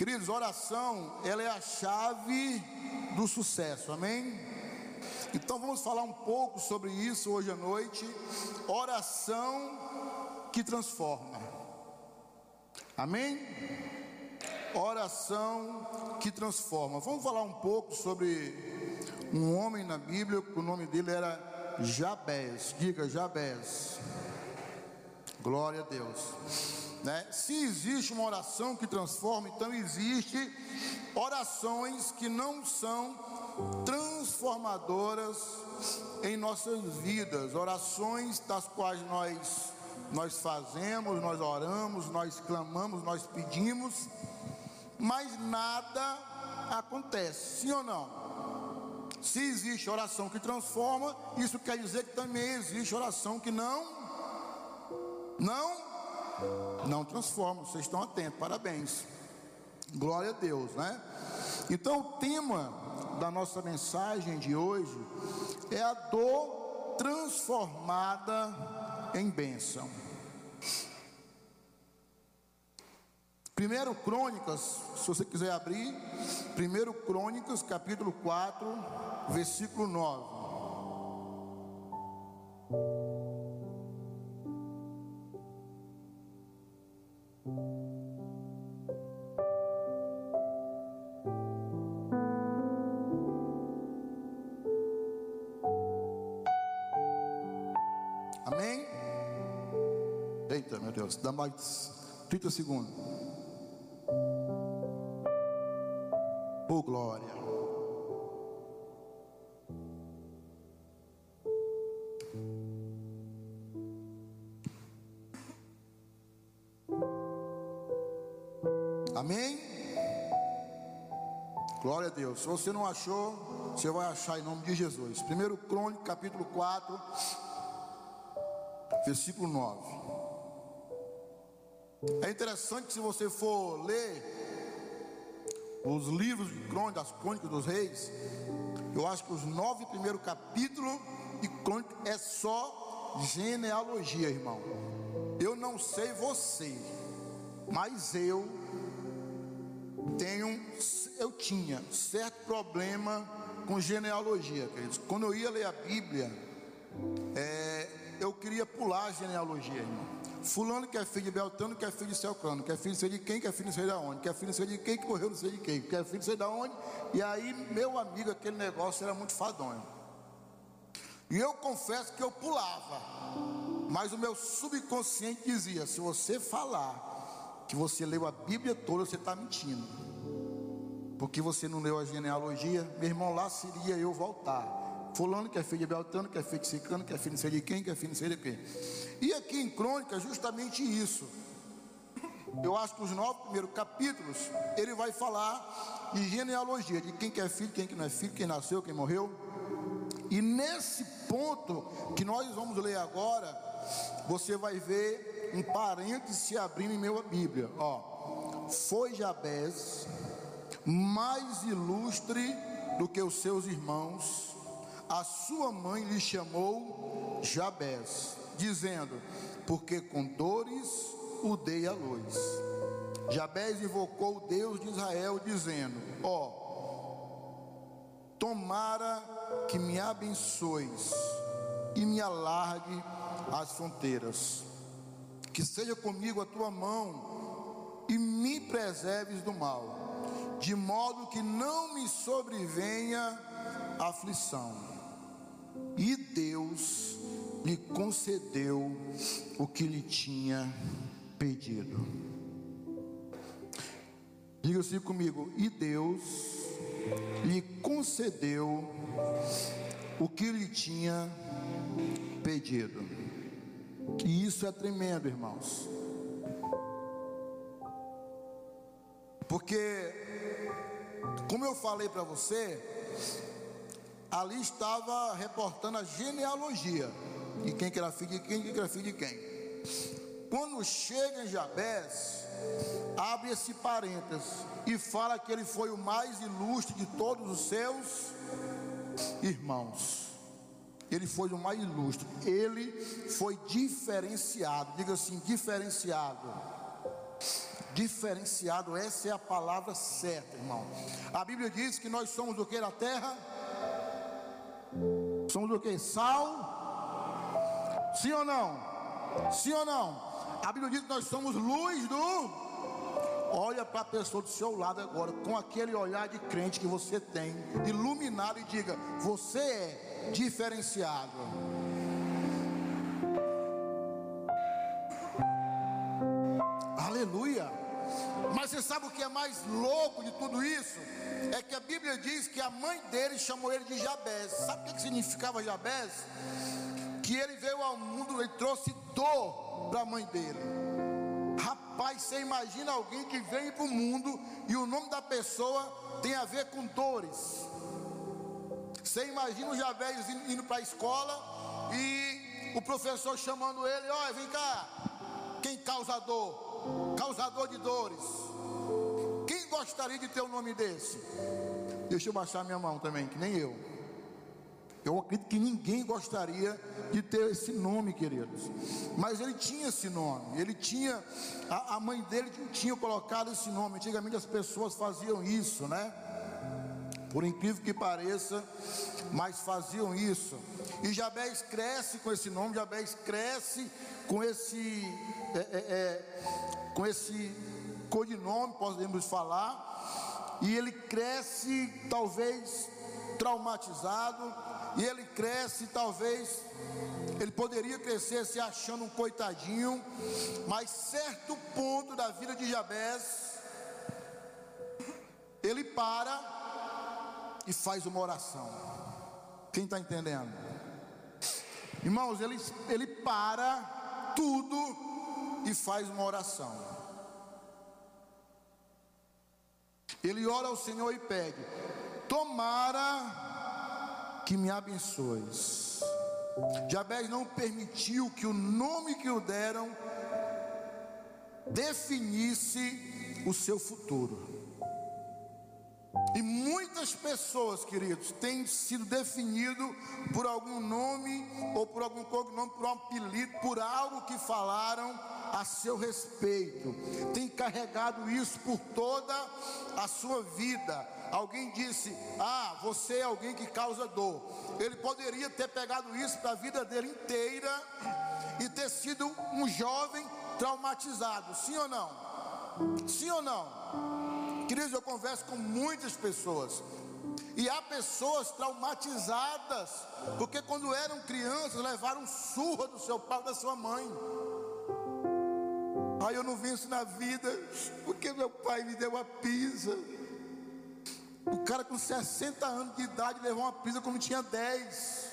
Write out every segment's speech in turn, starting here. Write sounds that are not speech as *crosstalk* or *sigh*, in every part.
Queridos, oração, ela é a chave do sucesso, amém? Então vamos falar um pouco sobre isso hoje à noite. Oração que transforma, amém? Oração que transforma. Vamos falar um pouco sobre um homem na Bíblia, o nome dele era Jabez. Diga Jabez. Glória a Deus. Né? Se existe uma oração que transforma, então existe orações que não são transformadoras em nossas vidas, orações das quais nós nós fazemos, nós oramos, nós clamamos, nós pedimos, mas nada acontece, sim ou não? Se existe oração que transforma, isso quer dizer que também existe oração que não não não transformam. Vocês estão atentos, parabéns. Glória a Deus, né? Então, o tema da nossa mensagem de hoje é a dor transformada em bênção. Primeiro Crônicas, se você quiser abrir, Primeiro Crônicas, capítulo 4, versículo 9. Meu Deus, dá mais 30 segundos. Oh glória. Amém? Glória a Deus. Se você não achou, você vai achar em nome de Jesus. Primeiro Crônico, capítulo 4, versículo 9. É interessante se você for ler os livros de crônicas, das crônicas dos reis, eu acho que os nove primeiros capítulos de crônica é só genealogia, irmão. Eu não sei você, mas eu tinha certo problema com genealogia, queridos. Quando eu ia ler a Bíblia, é, eu queria pular a genealogia, irmão. Fulano que é filho de Beltano, que é filho de Celcano, que é filho de sei de quem, que é filho de sei de onde, que é filho de sei de quem, que morreu não sei de quem, que é filho de sei de onde. E aí, meu amigo, aquele negócio era muito fadonho. E eu confesso que eu pulava, mas o meu subconsciente dizia: se você falar que você leu a Bíblia toda, você está mentindo. Porque você não leu a genealogia, meu irmão, lá seria eu voltar. Fulano que é filho de Beltano, que é filho de Cicano, que é filho de sei de quem, que é filho de sei de quem. E aqui em Crônica justamente isso. Eu acho que os nove primeiros capítulos ele vai falar de genealogia, de quem que é filho, quem que não é filho, quem nasceu, quem morreu. E nesse ponto que nós vamos ler agora, você vai ver um parênteses se abrindo em minha Bíblia. Ó, foi Jabez mais ilustre do que os seus irmãos. A sua mãe lhe chamou Jabés, dizendo: Porque com dores o dei a luz. Jabés invocou o Deus de Israel, dizendo: Ó, oh, tomara que me abençoes e me alargue as fronteiras, que seja comigo a tua mão e me preserves do mal, de modo que não me sobrevenha aflição. E Deus lhe concedeu o que lhe tinha pedido. Diga assim comigo: e Deus lhe concedeu o que lhe tinha pedido. E isso é tremendo, irmãos. Porque, como eu falei para você, ali estava reportando a genealogia de quem que era filho de quem, quem que era filho de quem. Quando chega em Jabés, abre esse parênteses e fala que ele foi o mais ilustre de todos os seus irmãos. Ele foi o mais ilustre, ele foi diferenciado, diga assim, diferenciado. Diferenciado, essa é a palavra certa, irmão. A Bíblia diz que nós somos o que na terra? Somos o que? Sal? Sim ou não? Sim ou não? A Bíblia diz que nós somos luz do. Olha para a pessoa do seu lado agora, com aquele olhar de crente que você tem, iluminado, e diga: Você é diferenciado. Você sabe o que é mais louco de tudo isso? É que a Bíblia diz que a mãe dele chamou ele de Jabez. Sabe o que significava Jabez? Que ele veio ao mundo e trouxe dor para a mãe dele. Rapaz, você imagina alguém que vem para o mundo e o nome da pessoa tem a ver com dores. Você imagina o Jabez indo para a escola e o professor chamando ele: Olha, vem cá, quem causa dor? causador de dores. Gostaria de ter um nome desse? Deixa eu baixar minha mão também, que nem eu. Eu acredito que ninguém gostaria de ter esse nome, queridos. Mas ele tinha esse nome. Ele tinha, a, a mãe dele tinha colocado esse nome. Antigamente as pessoas faziam isso, né? Por incrível que pareça, mas faziam isso. E Jabés cresce com esse nome, Jabés cresce com esse, é, é, é, com esse codinome, podemos falar, e ele cresce talvez traumatizado, e ele cresce talvez, ele poderia crescer se achando um coitadinho, mas certo ponto da vida de Jabés, ele para e faz uma oração. Quem está entendendo? Irmãos, ele, ele para tudo e faz uma oração. Ele ora ao Senhor e pede: Tomara que me abençoes. Jabez não permitiu que o nome que o deram definisse o seu futuro. E muitas pessoas, queridos, têm sido definido por algum nome ou por algum cognome, por um apelido, por algo que falaram a seu respeito. Tem carregado isso por toda a sua vida. Alguém disse: "Ah, você é alguém que causa dor". Ele poderia ter pegado isso para a vida dele inteira e ter sido um jovem traumatizado. Sim ou não? Sim ou não? Queridos, eu converso com muitas pessoas. E há pessoas traumatizadas, porque quando eram crianças levaram surra do seu pai da sua mãe. Aí eu não venço na vida, porque meu pai me deu uma pisa. O cara com 60 anos de idade levou uma pisa quando tinha 10.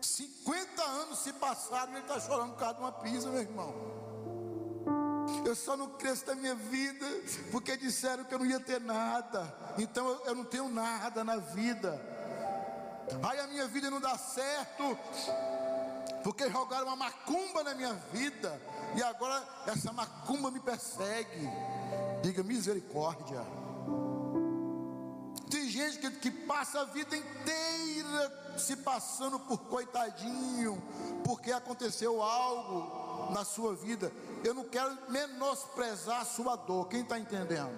50 anos se passaram e ele está chorando por causa de uma pisa, meu irmão. Eu só não cresço na minha vida porque disseram que eu não ia ter nada. Então eu, eu não tenho nada na vida. Aí a minha vida não dá certo porque jogaram uma macumba na minha vida e agora essa macumba me persegue. Diga misericórdia. Tem gente que, que passa a vida inteira se passando por coitadinho, porque aconteceu algo na sua vida. Eu não quero menosprezar a sua dor. Quem está entendendo?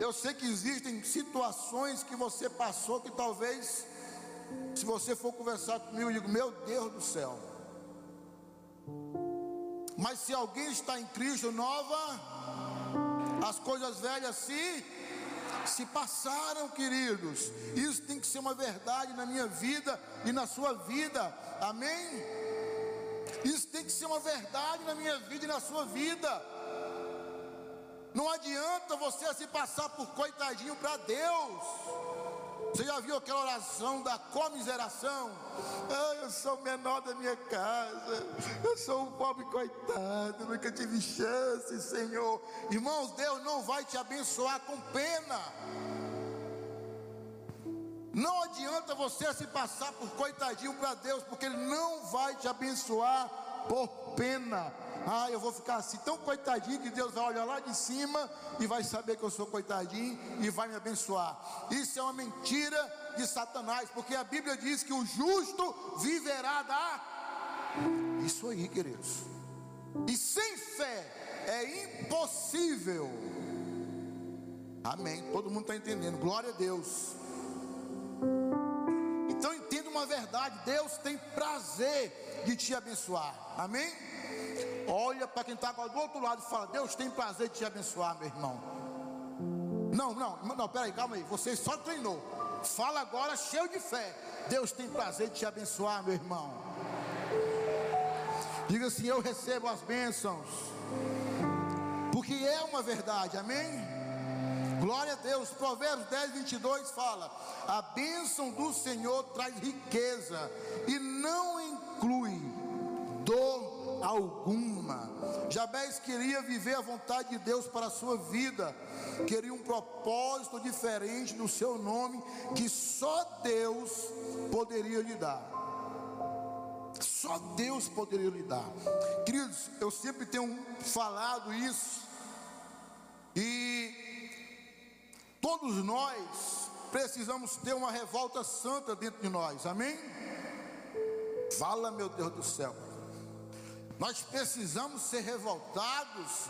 Eu sei que existem situações que você passou que talvez, se você for conversar comigo, eu digo: Meu Deus do céu. Mas se alguém está em Cristo nova, as coisas velhas se se passaram, queridos. Isso tem que ser uma verdade na minha vida e na sua vida. Amém? Isso tem que ser uma verdade na minha vida e na sua vida. Não adianta você se passar por coitadinho para Deus. Você já viu aquela oração da comiseração? Ah, eu sou o menor da minha casa, eu sou um pobre coitado, nunca tive chance, Senhor. Irmãos, Deus não vai te abençoar com pena. Não adianta você se passar por coitadinho para Deus, porque Ele não vai te abençoar por pena. Ah, eu vou ficar assim tão coitadinho que Deus vai olhar lá de cima e vai saber que eu sou coitadinho e vai me abençoar. Isso é uma mentira de Satanás, porque a Bíblia diz que o justo viverá da. Isso aí, queridos. E sem fé é impossível. Amém. Todo mundo está entendendo. Glória a Deus. Verdade: Deus tem prazer de te abençoar. Amém? Olha para quem está do outro lado e fala: Deus tem prazer de te abençoar, meu irmão. Não, não, não, peraí, calma aí. Você só treinou. Fala agora cheio de fé. Deus tem prazer de te abençoar, meu irmão. Diga assim: Eu recebo as bênçãos. Porque é uma verdade, amém? Glória a Deus. Provérbios 10, 22 fala: A bênção do Senhor traz riqueza e não inclui dor alguma. Jabez queria viver a vontade de Deus para a sua vida, queria um propósito diferente do seu nome que só Deus poderia lhe dar. Só Deus poderia lhe dar. Queridos, eu sempre tenho falado isso. E Todos nós precisamos ter uma revolta santa dentro de nós, amém? Fala, meu Deus do céu. Nós precisamos ser revoltados,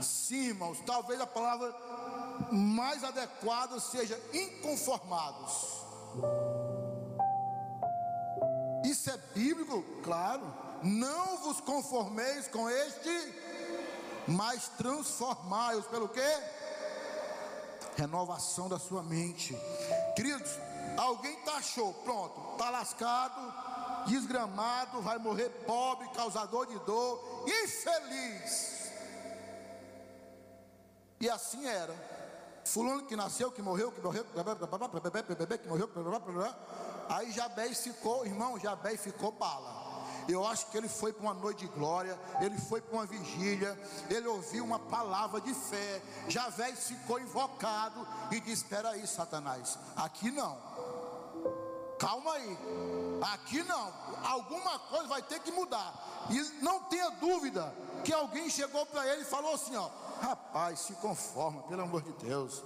sim, irmãos. Talvez a palavra mais adequada seja inconformados. Isso é bíblico, claro. Não vos conformeis com este, mas transformai-os pelo quê? Renovação da sua mente. Queridos, alguém taxou, pronto, está lascado, desgramado, vai morrer pobre, causador de dor, infeliz. E assim era. Fulano que nasceu, que morreu, que morreu, que morreu, aí Jabés ficou, irmão, Jabés ficou bala. Eu acho que ele foi para uma noite de glória, ele foi para uma vigília, ele ouviu uma palavra de fé. Javé ficou invocado e disse: Espera aí, Satanás, aqui não. Calma aí, aqui não. Alguma coisa vai ter que mudar. E não tenha dúvida que alguém chegou para ele e falou assim: Ó, rapaz, se conforma, pelo amor de Deus.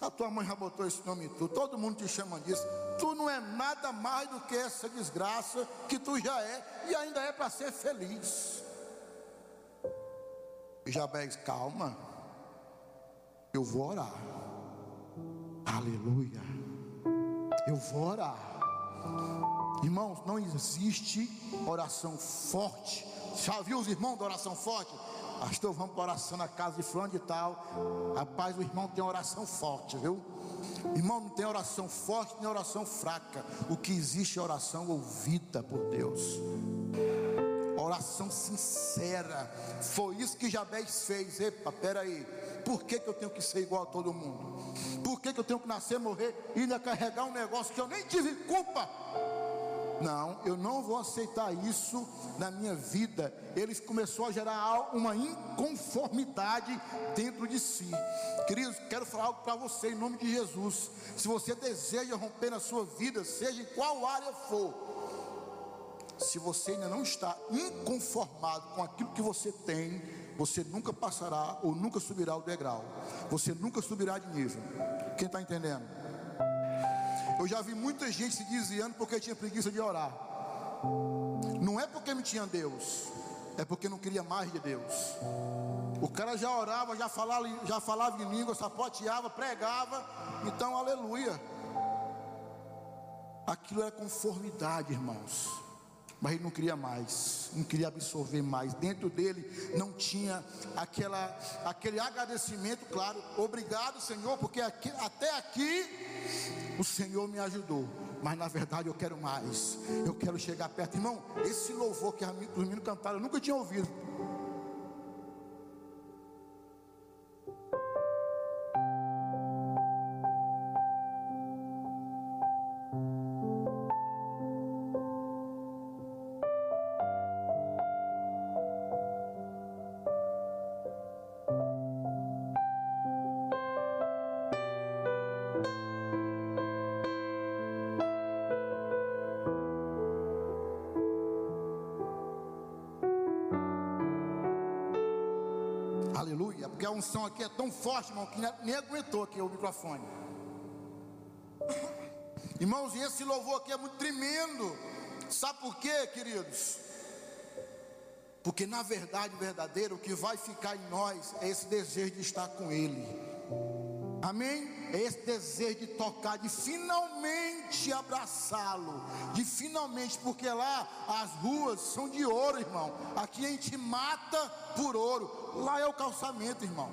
A tua mãe já botou esse nome em tu, todo mundo te chama disso. Tu não é nada mais do que essa desgraça que tu já é e ainda é para ser feliz. E Jabez, calma, eu vou orar. Aleluia. Eu vou orar. Irmãos, não existe oração forte. Já viu os irmãos da oração forte? Pastor, vamos para oração na casa de fulano de tal. Rapaz, o irmão tem oração forte, viu? Irmão, não tem oração forte nem oração fraca. O que existe é oração ouvida por Deus. Oração sincera. Foi isso que Jabez fez. Epa, peraí. Por que, que eu tenho que ser igual a todo mundo? Por que, que eu tenho que nascer, morrer e ainda carregar um negócio que eu nem tive culpa? Não, eu não vou aceitar isso na minha vida. Ele começou a gerar uma inconformidade dentro de si. Queridos, quero falar algo para você em nome de Jesus. Se você deseja romper na sua vida, seja em qual área for, se você ainda não está inconformado com aquilo que você tem, você nunca passará ou nunca subirá o degrau. Você nunca subirá de nível. Quem está entendendo? Eu já vi muita gente se desviando porque tinha preguiça de orar. Não é porque não tinha Deus, é porque não queria mais de Deus. O cara já orava, já falava, já falava em língua, sapoteava, pregava. Então, aleluia. Aquilo era conformidade, irmãos mas ele não queria mais, não queria absorver mais. Dentro dele não tinha aquela, aquele agradecimento, claro. Obrigado, Senhor, porque aqui, até aqui o Senhor me ajudou. Mas na verdade eu quero mais. Eu quero chegar perto, irmão. Esse louvor que os meninos cantaram, eu nunca tinha ouvido. Aqui é tão forte, irmão, que nem aguentou aqui o microfone. *coughs* Irmãos, e esse louvor aqui é muito tremendo. Sabe por quê, queridos? Porque na verdade verdadeira, o que vai ficar em nós é esse desejo de estar com Ele. Amém? É esse desejo de tocar, de finalmente abraçá-lo, de finalmente, porque lá as ruas são de ouro, irmão. Aqui a gente mata por ouro. Lá é o calçamento, irmão.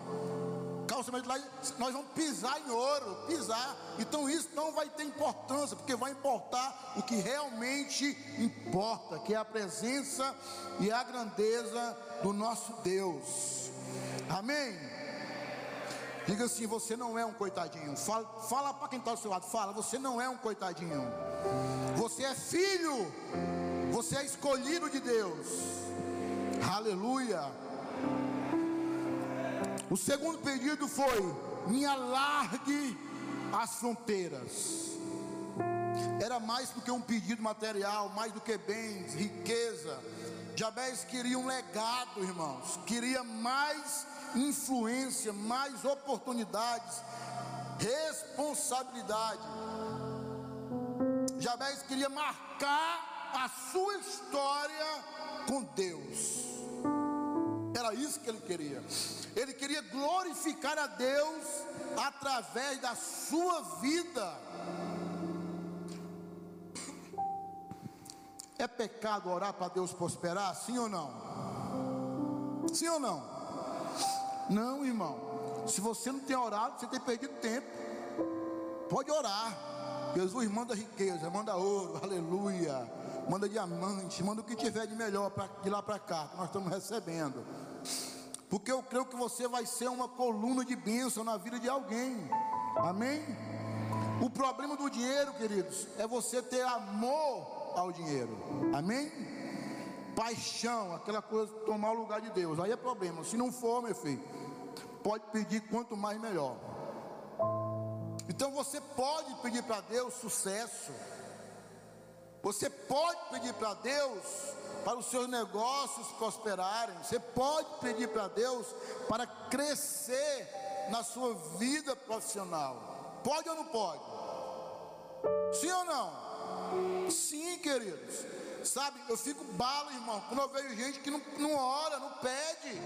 Calçamento lá, nós vamos pisar em ouro, pisar. Então isso não vai ter importância, porque vai importar o que realmente importa, que é a presença e a grandeza do nosso Deus. Amém? Diga assim: você não é um coitadinho. Fala, fala para quem está ao seu lado: fala, você não é um coitadinho. Você é filho. Você é escolhido de Deus. Aleluia. O segundo pedido foi: me alargue as fronteiras. Era mais do que um pedido material, mais do que bens, riqueza. Jabez queria um legado, irmãos. Queria mais influência, mais oportunidades, responsabilidade. Jabez queria marcar a sua história com Deus. Era isso que ele queria. Ele queria glorificar a Deus através da sua vida. É pecado orar para Deus prosperar? Sim ou não? Sim ou não? Não, irmão. Se você não tem orado, você tem perdido tempo. Pode orar. Jesus manda riqueza, manda ouro, aleluia. Manda diamante, manda o que tiver de melhor pra, de lá para cá, que nós estamos recebendo. Porque eu creio que você vai ser uma coluna de bênção na vida de alguém. Amém? O problema do dinheiro, queridos, é você ter amor ao dinheiro. Amém? Paixão, aquela coisa tomar o lugar de Deus. Aí é problema. Se não for, meu filho, pode pedir quanto mais melhor. Então você pode pedir para Deus sucesso. Você pode pedir para Deus para os seus negócios prosperarem. Você pode pedir para Deus para crescer na sua vida profissional. Pode ou não pode? Sim ou não? Sim, queridos. Sabe, eu fico balo, irmão, quando eu vejo gente que não, não ora, não pede.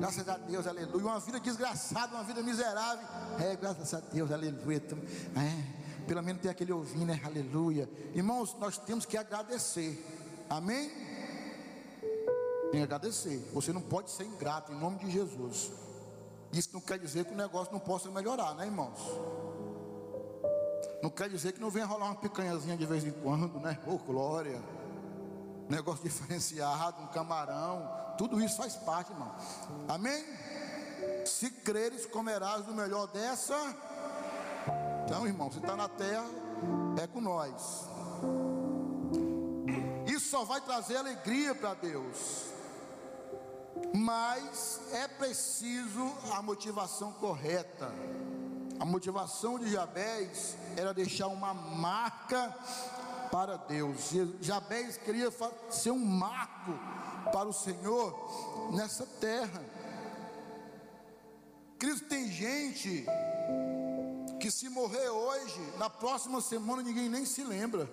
Graças a Deus, aleluia. Uma vida desgraçada, uma vida miserável. É, graças a Deus, aleluia. É, pelo menos tem aquele ouvindo, né? Aleluia. Irmãos, nós temos que agradecer. Amém? Tem que agradecer. Você não pode ser ingrato em nome de Jesus. Isso não quer dizer que o negócio não possa melhorar, né, irmãos? Não quer dizer que não venha rolar uma picanhazinha de vez em quando, né? Ô, oh, glória. Negócio diferenciado, um camarão. Tudo isso faz parte, irmão. Amém? Se creres, comerás do melhor dessa. Então, irmão, você está na terra, é com nós. Isso só vai trazer alegria para Deus. Mas é preciso a motivação correta. A motivação de Jabez era deixar uma marca para Deus. Jabez queria ser um marco para o Senhor nessa terra. Cristo tem gente que se morrer hoje, na próxima semana ninguém nem se lembra.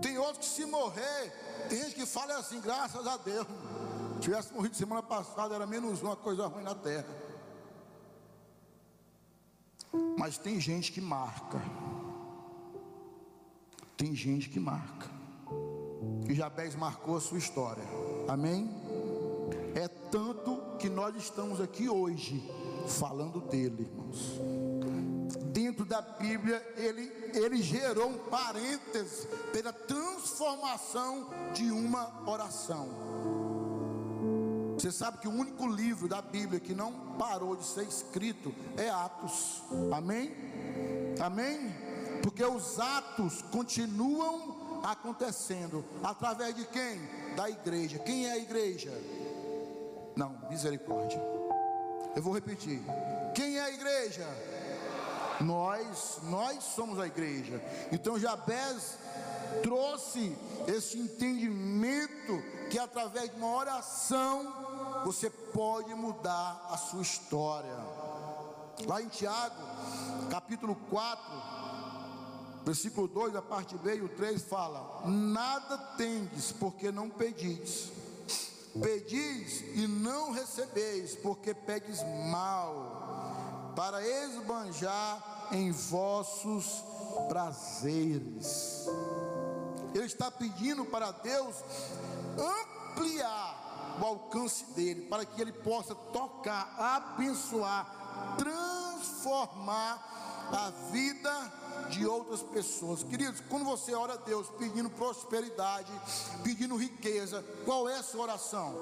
Tem outros que se morrer, tem gente que fala assim, graças a Deus. Se tivesse morrido semana passada, era menos uma coisa ruim na terra. Mas tem gente que marca. Tem gente que marca. E Jabez marcou a sua história. Amém? É tanto que nós estamos aqui hoje falando dele, irmãos. Dentro da Bíblia, ele, ele gerou um parêntese pela transformação de uma oração. Você sabe que o único livro da Bíblia que não parou de ser escrito é Atos. Amém? Amém? Porque os atos continuam acontecendo através de quem? Da igreja. Quem é a igreja? Não, misericórdia. Eu vou repetir. Quem é a igreja? Nós, nós somos a igreja. Então Jabez trouxe esse entendimento que através de uma oração você pode mudar a sua história. Lá em Tiago, capítulo 4, Versículo 2, a parte B e o 3 fala: Nada tendes, porque não pedis. Pedis e não recebeis, porque pedes mal, para esbanjar em vossos prazeres. Ele está pedindo para Deus ampliar o alcance dele, para que ele possa tocar, abençoar, transformar a vida de outras pessoas. Queridos, quando você ora a Deus pedindo prosperidade, pedindo riqueza, qual é a sua oração?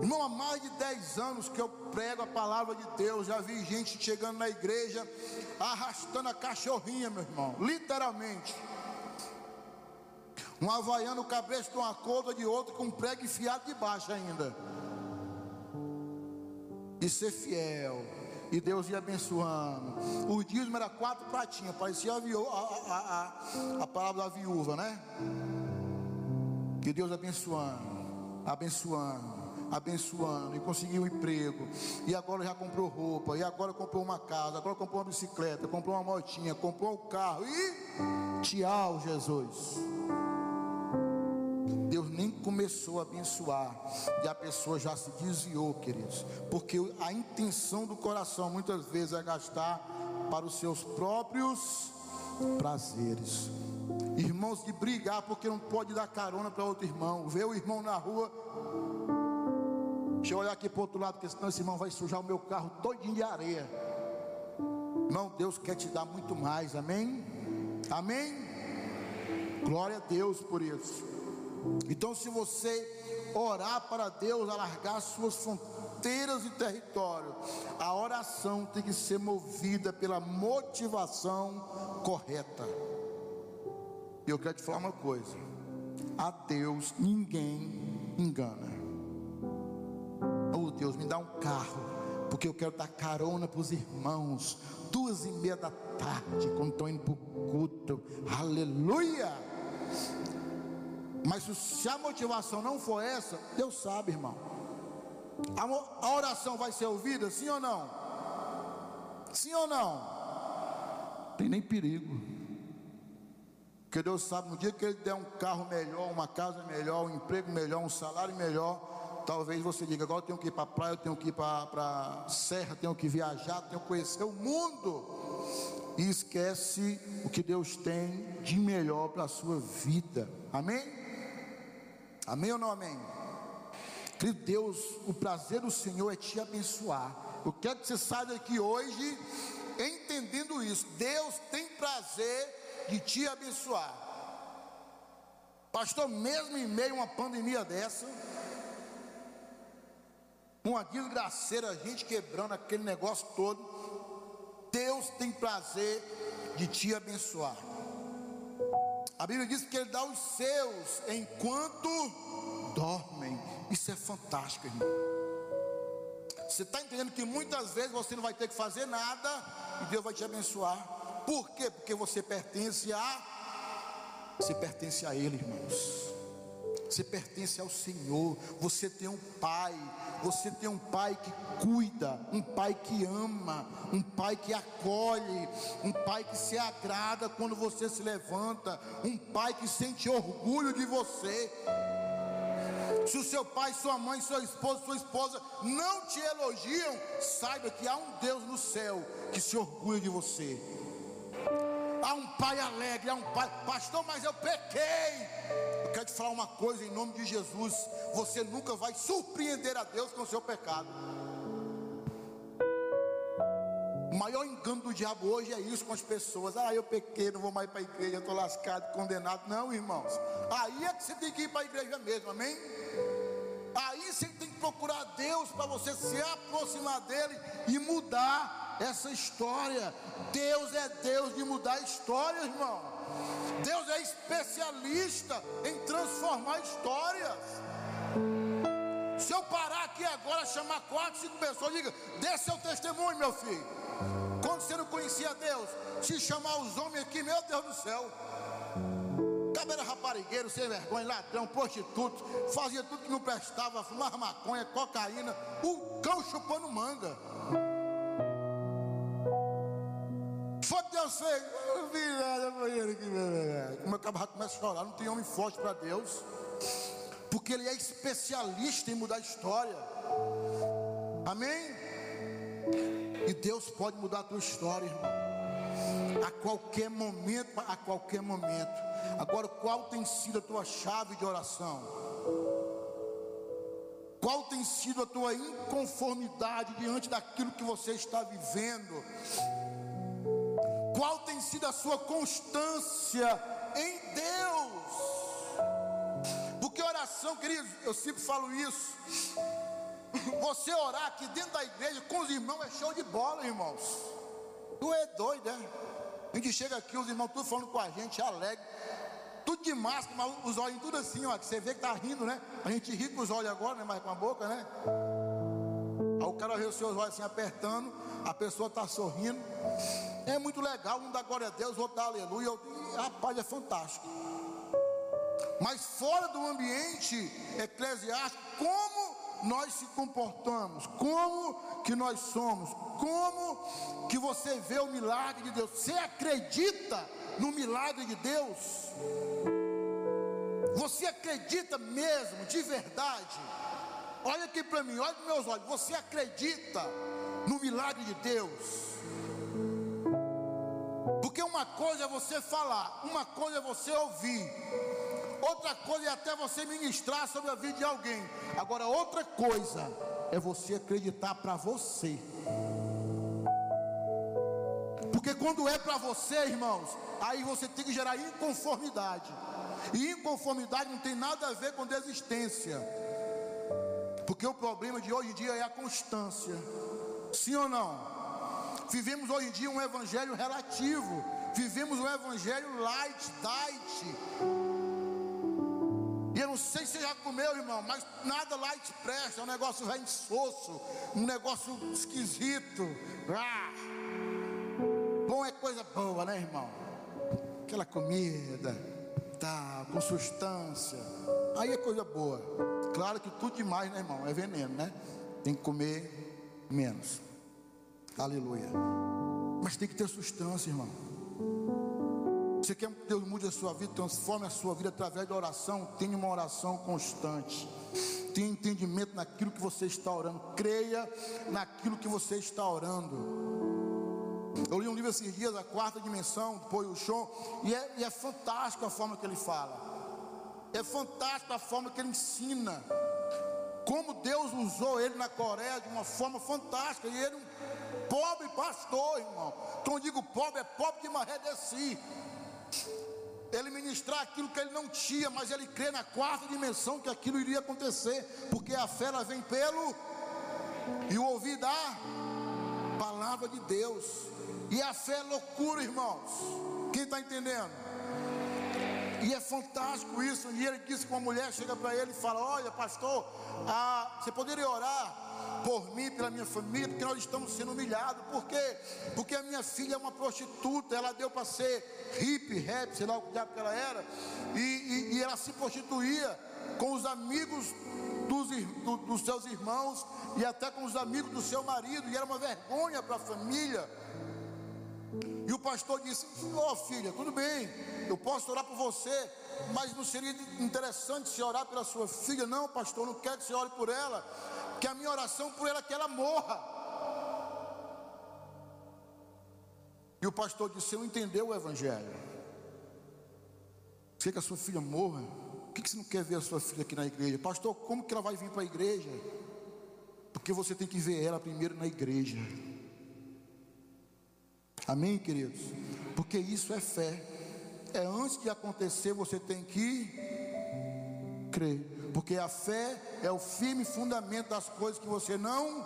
Irmão, há mais de 10 anos que eu prego a palavra de Deus, já vi gente chegando na igreja arrastando a cachorrinha, meu irmão, literalmente. Um havaiano cabresto de uma coisa de outro com um prego enfiado de baixo ainda. E ser fiel e Deus ia abençoando. O dízimo era quatro pratinhas, parecia a, a, a, a, palavra da viúva, né? E Deus abençoando, abençoando, abençoando, e conseguiu um emprego, e agora já comprou roupa, e agora comprou uma casa, agora comprou uma bicicleta, comprou uma motinha, comprou um carro, e tchau, Jesus. Começou a abençoar e a pessoa já se desviou, queridos, porque a intenção do coração muitas vezes é gastar para os seus próprios prazeres. Irmãos de brigar porque não pode dar carona para outro irmão, ver o irmão na rua. Deixa eu olhar aqui para o outro lado, porque senão esse irmão vai sujar o meu carro todinho de areia. Irmão, Deus quer te dar muito mais, amém? Amém? Glória a Deus por isso. Então, se você orar para Deus, alargar suas fronteiras e território, a oração tem que ser movida pela motivação correta. E eu quero te falar uma coisa: a Deus ninguém engana. Oh Deus, me dá um carro, porque eu quero dar carona para os irmãos, duas e meia da tarde, quando estão indo para o culto, aleluia. Mas se a motivação não for essa, Deus sabe, irmão. A, oração vai ser ouvida, sim ou não? Sim ou não? Tem nem perigo. Porque Deus sabe, no dia que Ele der um carro melhor, uma casa melhor, um emprego melhor, um salário melhor, talvez você diga: agora eu tenho que ir para a praia, eu tenho que ir para a serra, tenho que viajar, tenho que conhecer o mundo. E esquece o que Deus tem de melhor para a sua vida. Amém? Amém ou não amém? Querido Deus, o prazer do Senhor é te abençoar. Eu quero que você saia daqui hoje entendendo isso. Deus tem prazer de te abençoar. Pastor, mesmo em meio a uma pandemia dessa, uma desgraceira, a gente quebrando aquele negócio todo, Deus tem prazer de te abençoar. A Bíblia diz que Ele dá os seus enquanto dormem. Isso é fantástico, irmão. Você está entendendo que muitas vezes você não vai ter que fazer nada e Deus vai te abençoar. Por quê? Porque você pertence a. Você pertence a Ele, irmãos. Você pertence ao Senhor. Você tem um Pai você tem um pai que cuida, um pai que ama, um pai que acolhe, um pai que se agrada quando você se levanta, um pai que sente orgulho de você. Se o seu pai, sua mãe, sua esposa, sua esposa não te elogiam, saiba que há um Deus no céu que se orgulha de você. Há um pai alegre, há um pai, pastor, mas eu pequei. Quero te falar uma coisa em nome de Jesus: você nunca vai surpreender a Deus com o seu pecado. O maior engano do diabo hoje é isso com as pessoas. Ah, eu pequei, não vou mais para a igreja, estou lascado, condenado. Não, irmãos. Aí é que você tem que ir para a igreja mesmo, amém? Aí você tem que procurar Deus para você se aproximar dele e mudar essa história. Deus é Deus de mudar histórias, irmão. Deus é especialista em transformar histórias. Se eu parar aqui agora, chamar quatro, cinco pessoas, diga: dê seu testemunho, meu filho. Quando você não conhecia Deus, se chamar os homens aqui, meu Deus do céu. Cabelo raparigueiro, sem vergonha, ladrão, prostituto, fazia tudo que não prestava, fumava maconha, cocaína, o cão chupando manga. Eu não vi nada, banheiro. Como eu começa a chorar, não tem homem forte para Deus. Porque ele é especialista em mudar a história. Amém? E Deus pode mudar a tua história, irmão. A qualquer momento, a qualquer momento. Agora, qual tem sido a tua chave de oração? Qual tem sido a tua inconformidade diante daquilo que você está vivendo? Qual tem sido a sua constância em Deus? Porque oração, queridos, eu sempre falo isso. Você orar aqui dentro da igreja com os irmãos é show de bola, irmãos. Tu é doido, né? A gente chega aqui, os irmãos tudo falando com a gente, alegre. Tudo de máscara, mas os olhos tudo assim, ó. Que você vê que tá rindo, né? A gente ri com os olhos agora, né? Mas com a boca, né? Aí o cara vê os seus olhos assim apertando, a pessoa tá sorrindo. É muito legal, um dá glória a Deus, outro dá aleluia. Rapaz, é fantástico. Mas fora do ambiente eclesiástico, como nós se comportamos, como que nós somos, como que você vê o milagre de Deus. Você acredita no milagre de Deus? Você acredita mesmo, de verdade? Olha aqui para mim, olha nos meus olhos. Você acredita no milagre de Deus? Porque uma coisa é você falar, uma coisa é você ouvir, outra coisa é até você ministrar sobre a vida de alguém. Agora, outra coisa é você acreditar para você. Porque quando é para você, irmãos, aí você tem que gerar inconformidade. E inconformidade não tem nada a ver com desistência. Porque o problema de hoje em dia é a constância. Sim ou não? Vivemos hoje em dia um evangelho relativo. Vivemos um evangelho light, diet. E eu não sei se você já comeu, irmão, mas nada light presta. É um negócio velho um negócio esquisito. Ah. Bom é coisa boa, né, irmão? Aquela comida, tá, com substância. Aí é coisa boa. Claro que tudo demais, né, irmão? É veneno, né? Tem que comer menos. Aleluia. Mas tem que ter substância, irmão. Você quer que Deus mude a sua vida, transforme a sua vida através da oração? Tenha uma oração constante. Tenha entendimento naquilo que você está orando. Creia naquilo que você está orando. Eu li um livro esses dias, A Quarta Dimensão, do Poio Chon, e é, e é fantástico a forma que ele fala. É fantástico a forma que ele ensina. Como Deus usou ele na Coreia de uma forma fantástica. E ele, um pobre pastor, irmão. Quando digo pobre, é pobre de maré de si. Ele ministrar aquilo que ele não tinha, mas ele crê na quarta dimensão que aquilo iria acontecer, porque a fé ela vem pelo e o ouvir da palavra de Deus. E a fé é loucura, irmãos. Quem está entendendo? E é fantástico isso. E ele disse que uma mulher chega para ele e fala: Olha, pastor, ah, você poderia orar por mim, pela minha família, porque nós estamos sendo humilhados. Por quê? Porque a minha filha é uma prostituta, ela deu para ser hippie, rap, sei lá o que ela era, e, e, e, ela se prostituía com os amigos dos, do, dos seus irmãos e até com os amigos do seu marido, e era uma vergonha para a família. Pastor disse: Ó oh, filha, tudo bem, eu posso orar por você, mas não seria interessante se orar pela sua filha? Não, pastor, não quero que você ore por ela, que a minha oração por ela é que ela morra. E o pastor disse: não entendeu o Evangelho? Você quer que a sua filha morra? Por que você não quer ver a sua filha aqui na igreja? Pastor, como que ela vai vir para a igreja? Porque você tem que ver ela primeiro na igreja. Amém, queridos? Porque isso é fé. É antes de acontecer, você tem que crer porque a fé é o firme fundamento das coisas que você não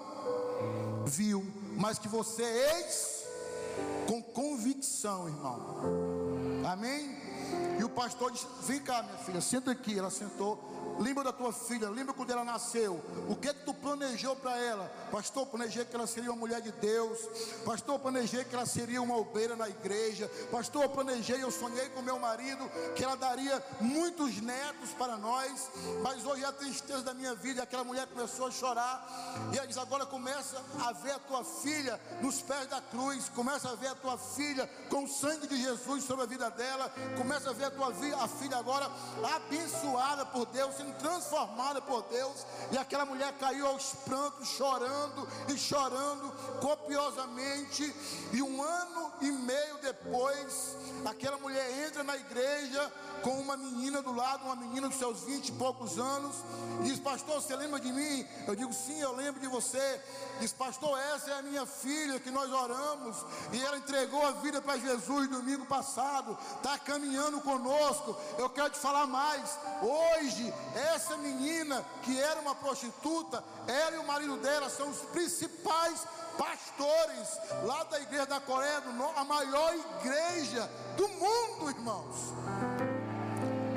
viu, mas que você eis com convicção, irmão. Amém? E o pastor disse: Vem cá, minha filha, senta aqui. Ela sentou. Lembra da tua filha, lembra quando ela nasceu. O que é que tu planejou para ela? Pastor, planejei que ela seria uma mulher de Deus. Pastor, planejei que ela seria uma obreira na igreja. Pastor, planejei, eu sonhei com meu marido que ela daria muitos netos para nós. Mas hoje é a tristeza da minha vida. Aquela mulher começou a chorar. E ela diz: agora começa a ver a tua filha nos pés da cruz. Começa a ver a tua filha com o sangue de Jesus sobre a vida dela. Começa a ver a tua filha agora abençoada por Deus, sendo transformada por Deus. E aquela mulher caiu aos prantos, chorando e chorando copiosamente. E um ano e meio depois, aquela mulher entra na igreja com uma menina do lado, uma menina dos seus vinte e poucos anos, e diz: Pastor, você lembra de mim? Eu digo: Sim, eu lembro de você. Diz: Pastor, essa é a minha filha que nós oramos, e ela entregou a vida para Jesus domingo passado, está caminhando conosco. Eu quero te falar mais. Hoje, essa menina que era uma prostituta, ela e o marido dela são os principais pastores lá da igreja da Coreia do Norte, a maior igreja do mundo, irmãos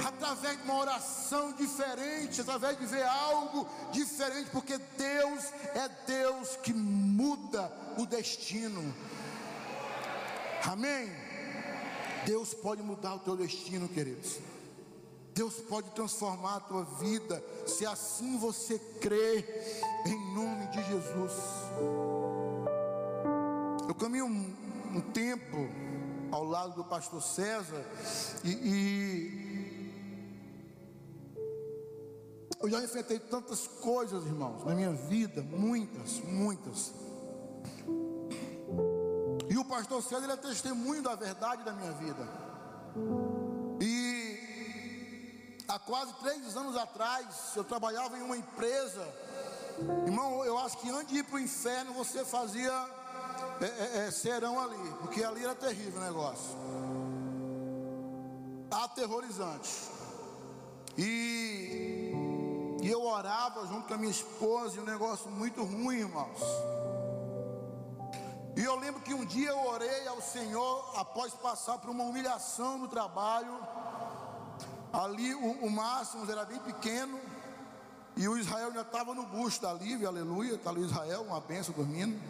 através de uma oração diferente, através de ver algo diferente, porque Deus é Deus que muda o destino. Amém? Deus pode mudar o teu destino, queridos. Deus pode transformar a tua vida, se assim você crê, em nome de Jesus. Eu caminho um, um tempo ao lado do pastor César e, e Eu já enfrentei tantas coisas, irmãos, na minha vida, muitas, muitas. E o pastor César é testemunho da verdade da minha vida. Há quase três anos atrás, eu trabalhava em uma empresa. Irmão, eu acho que antes de ir para o inferno, você fazia é, é, é, serão ali, porque ali era terrível o negócio. Aterrorizante. E e eu orava junto com a minha esposa, e um negócio muito ruim, irmãos. E eu lembro que um dia eu orei ao Senhor após passar por uma humilhação no trabalho. Ali o, o era bem pequeno. E o Israel já estava no busto da Lívia, aleluia. Está ali o Israel, uma benção dormindo.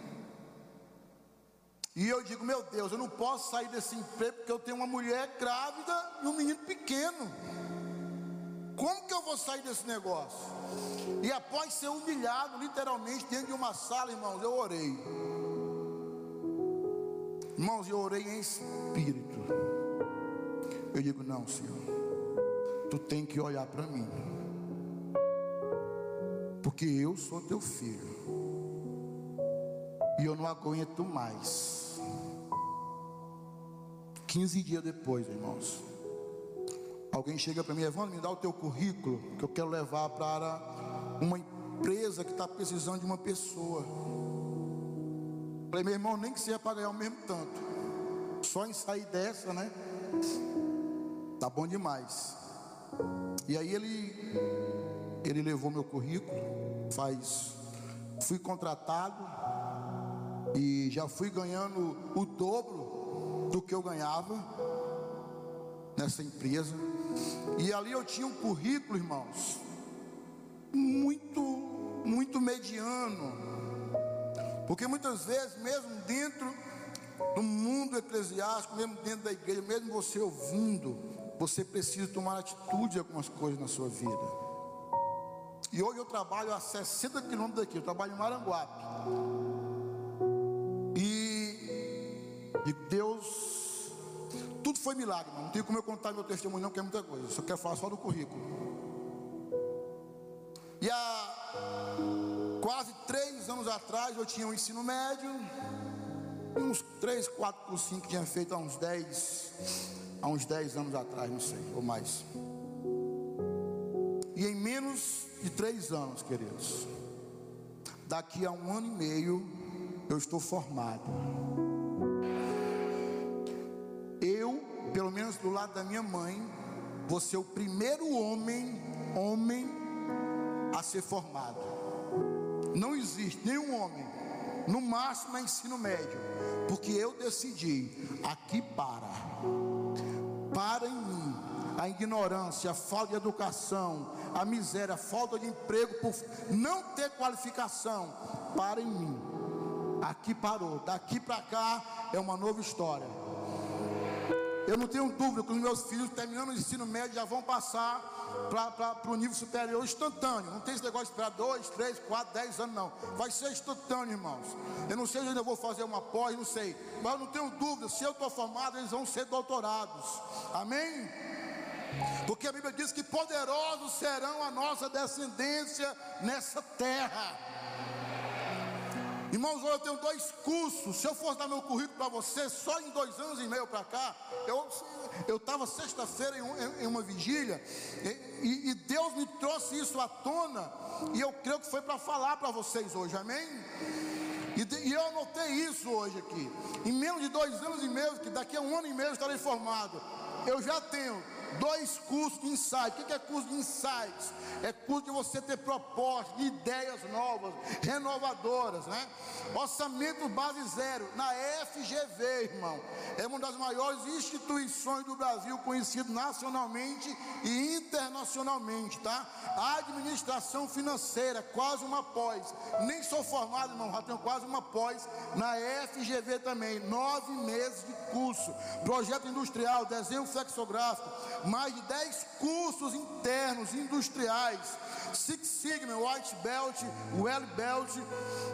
E eu digo, meu Deus, eu não posso sair desse emprego porque eu tenho uma mulher grávida e um menino pequeno. Como que eu vou sair desse negócio? E após ser humilhado, literalmente, dentro de uma sala, irmãos, eu orei. Irmãos, eu orei em espírito. Eu digo, não, Senhor, tu tem que olhar para mim. Porque eu sou teu filho. E eu não aguento mais. 15 dias depois, irmãos. Alguém chega para mim, Evandro, me dá o teu currículo, que eu quero levar para uma empresa que está precisando de uma pessoa. Falei, meu irmão, nem que seja para ganhar o mesmo tanto. Só em sair dessa, né? Tá bom demais. E aí ele, ele levou meu currículo, faz, fui contratado e já fui ganhando o dobro do que eu ganhava nessa empresa. E ali eu tinha um currículo, irmãos, muito, muito mediano. Porque muitas vezes, mesmo dentro do mundo eclesiástico, mesmo dentro da igreja, mesmo você ouvindo, você precisa tomar atitude em algumas coisas na sua vida. E hoje eu trabalho a 60 quilômetros daqui, eu trabalho em Maranguape. E, e Deus tudo foi milagre, não tem como eu contar meu testemunho, não, que é muita coisa. Só quero falar só do currículo. E há quase três anos atrás eu tinha um ensino médio. Uns três, quatro por cinco tinha feito há uns dez, há uns dez anos atrás, não sei, ou mais. E em menos de três anos, queridos, daqui a um ano e meio, eu estou formado. Eu, pelo menos do lado da minha mãe, vou ser o primeiro homem, homem a ser formado. Não existe nenhum homem, no máximo é ensino médio, porque eu decidi, aqui para, para em mim a ignorância, a falta de educação, a miséria, a falta de emprego por não ter qualificação, para em mim. Aqui parou, daqui para cá é uma nova história. Eu não tenho dúvida que os meus filhos, terminando o ensino médio, já vão passar para o nível superior instantâneo. Não tem esse negócio de esperar dois, três, quatro, dez anos, não. Vai ser instantâneo, irmãos. Eu não sei se eu vou fazer uma pós, não sei. Mas eu não tenho dúvida, se eu estou formado, eles vão ser doutorados. Amém? Porque a Bíblia diz que poderosos serão a nossa descendência nessa terra. Irmãos, eu tenho dois cursos. Se eu fosse dar meu currículo para você, só em dois anos e meio para cá, eu estava sexta-feira em, em, uma vigília, e, e, Deus me trouxe isso à tona, e eu creio que foi para falar para vocês hoje, amém? E, e, eu anotei isso hoje aqui. Em menos de dois anos e meio, que daqui a um ano e meio eu estarei formado, eu já tenho dois cursos de insight. O que é curso de insights? É curso de você ter propostas, de ideias novas, renovadoras, né? Orçamento base zero, na FGV, irmão. É uma das maiores instituições do Brasil, conhecido nacionalmente e internacionalmente, tá? Administração financeira, quase uma pós. Nem sou formado, irmão, já tenho quase uma pós na FGV também. Nove meses de curso. Projeto industrial, desenho flexográfico mais de 10 cursos internos industriais, Six Sigma, White Belt, Well Belt,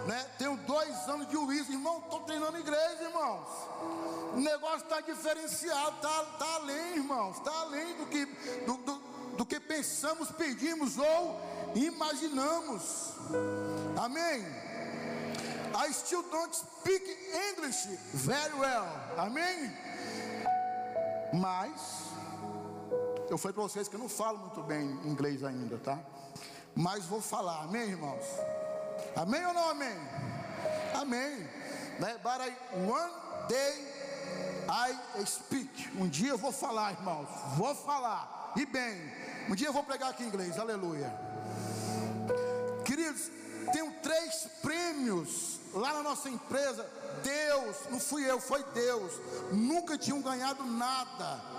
né? Tenho dois anos de Wiz, irmão, estou treinando igreja, irmãos. O negócio está diferenciado, está tá além, irmãos, está além do que, do, do, do que pensamos, pedimos ou imaginamos. Amém. I still don't speak English very well. Amém? Mas eu falei para vocês que eu não falo muito bem inglês ainda, tá? Mas vou falar, amém, irmãos? Amém ou não amém? Amém. Né? But I, one day I speak. Um dia eu vou falar, irmãos. Vou falar. E bem. Um dia eu vou pregar aqui em inglês. Aleluia. Queridos, tenho três prêmios lá na nossa empresa. Deus, não fui eu, foi Deus. Nunca tinham ganhado nada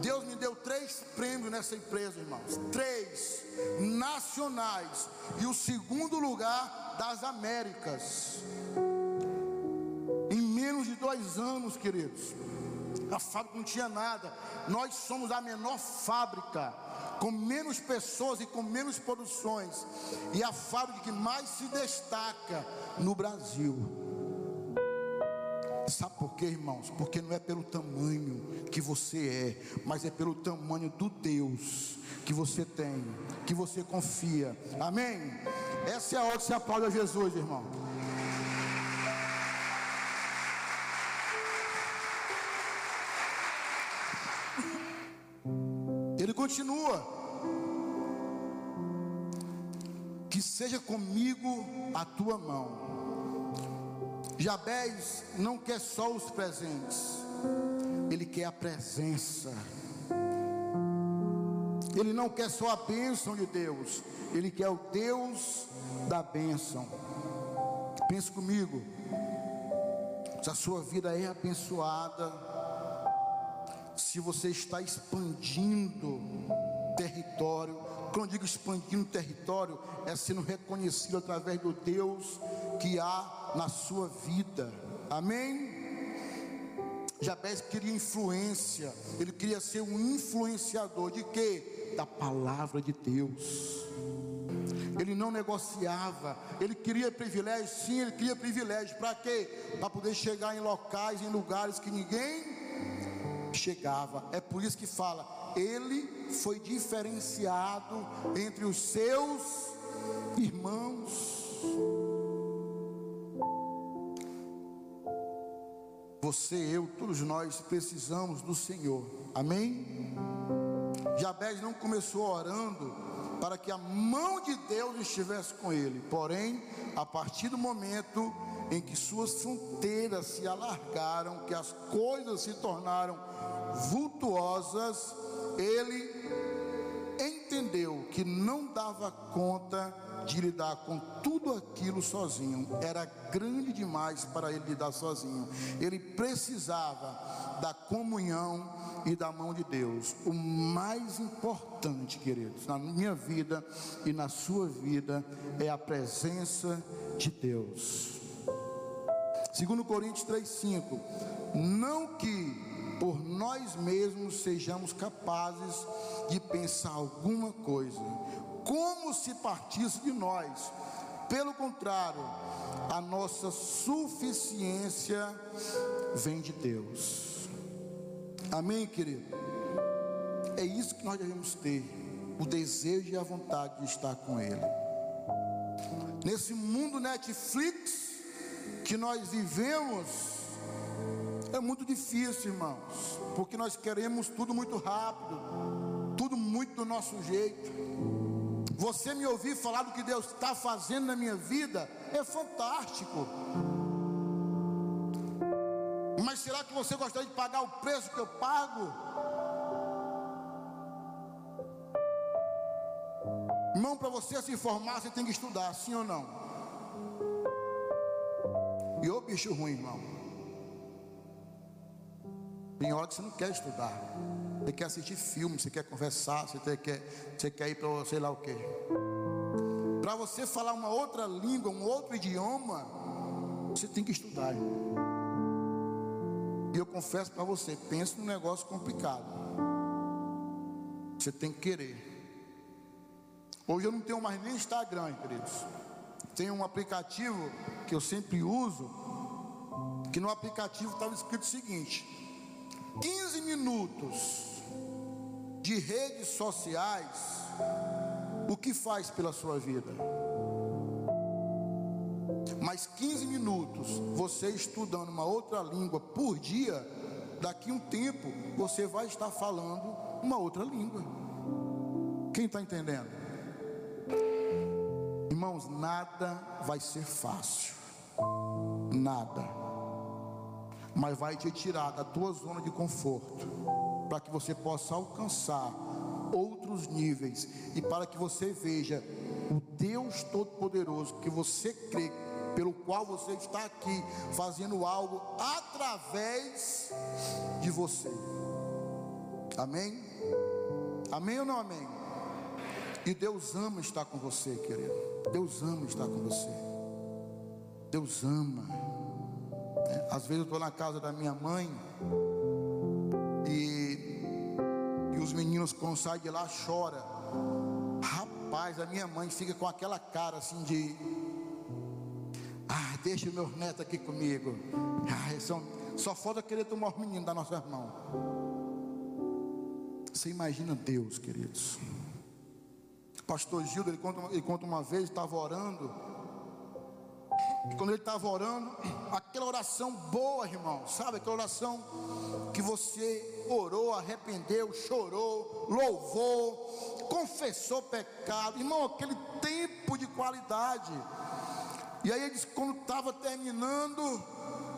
Deus me deu três prêmios nessa empresa, irmãos. Três nacionais. E o segundo lugar das Américas. Em menos de dois anos, queridos. A fábrica não tinha nada. Nós somos a menor fábrica. Com menos pessoas e com menos produções. E a fábrica que mais se destaca no Brasil. Sabe por quê, irmãos? Porque não é pelo tamanho que você é, mas é pelo tamanho do Deus que você tem, que você confia. Amém? Essa é a hora que você aplaude a Jesus, irmão. Ele continua. Que seja comigo a tua mão Jabez não quer só os presentes, ele quer a presença. Ele não quer só a bênção de Deus, ele quer o Deus da bênção. Pense comigo, se a sua vida é abençoada, se você está expandindo território, quando eu digo expandindo território, é sendo reconhecido através do Deus que há na sua vida. Amém? Jabez queria influência, ele queria ser um influenciador de quê? Da palavra de Deus. Ele não negociava, ele queria privilégio, sim, ele queria privilégio, para quê? Para poder chegar em locais, em lugares que ninguém chegava. É por isso que fala, ele foi diferenciado entre os seus irmãos. Você, eu, todos nós precisamos do Senhor. Amém? Jabez não começou orando para que a mão de Deus estivesse com ele. Porém, a partir do momento em que suas fronteiras se alargaram, que as coisas se tornaram vultuosas, ele entendeu que não dava conta de lidar com tudo aquilo sozinho, era grande demais para ele lidar sozinho. Ele precisava da comunhão e da mão de Deus. O mais importante, queridos, na minha vida e na sua vida é a presença de Deus. Segundo Coríntios 3:5, não que por nós mesmos sejamos capazes de pensar alguma coisa, como se partisse de nós. Pelo contrário, a nossa suficiência vem de Deus. Amém, querido? É isso que nós devemos ter: o desejo e a vontade de estar com Ele. Nesse mundo Netflix que nós vivemos, é muito difícil, irmãos, porque nós queremos tudo muito rápido, tudo muito do nosso jeito. Você me ouvir falar do que Deus está fazendo na minha vida é fantástico. Mas será que você gostaria de pagar o preço que eu pago? Irmão, para você se informar, você tem que estudar, sim ou não? E ô bicho ruim, irmão. Tem hora que você não quer estudar. Você quer assistir filme, você quer conversar, você quer, você quer ir para sei lá o quê. Para você falar uma outra língua, um outro idioma, você tem que estudar. E eu confesso para você, pensa num negócio complicado. Você tem que querer. Hoje eu não tenho mais nem Instagram, queridos. Tem um aplicativo que eu sempre uso, que no aplicativo estava escrito o seguinte: 15 minutos de redes sociais, o que faz pela sua vida? Mas 15 minutos você estudando uma outra língua por dia, daqui um tempo você vai estar falando uma outra língua. Quem está entendendo? Irmãos, nada vai ser fácil. Nada mas vai te tirar da tua zona de conforto, para que você possa alcançar outros níveis e para que você veja o Deus Todo-Poderoso que você crê, pelo qual você está aqui fazendo algo através de você. Amém? Amém ou não amém? E Deus ama estar com você, querido. Deus ama estar com você. Deus ama. Às vezes eu estou na casa da minha mãe e, e os meninos quando saem de lá choram. Rapaz, a minha mãe fica com aquela cara assim de ah, deixa o meu neto aqui comigo. Ah, são, só falta querer tomar os meninos da nossa mão. Você imagina Deus, queridos. Pastor Gildo, ele conta, ele conta uma vez, estava orando. E quando ele estava orando, aquela oração boa, irmão, sabe? Aquela oração que você orou, arrependeu, chorou, louvou, confessou pecado, irmão, aquele tempo de qualidade. E aí ele disse, quando estava terminando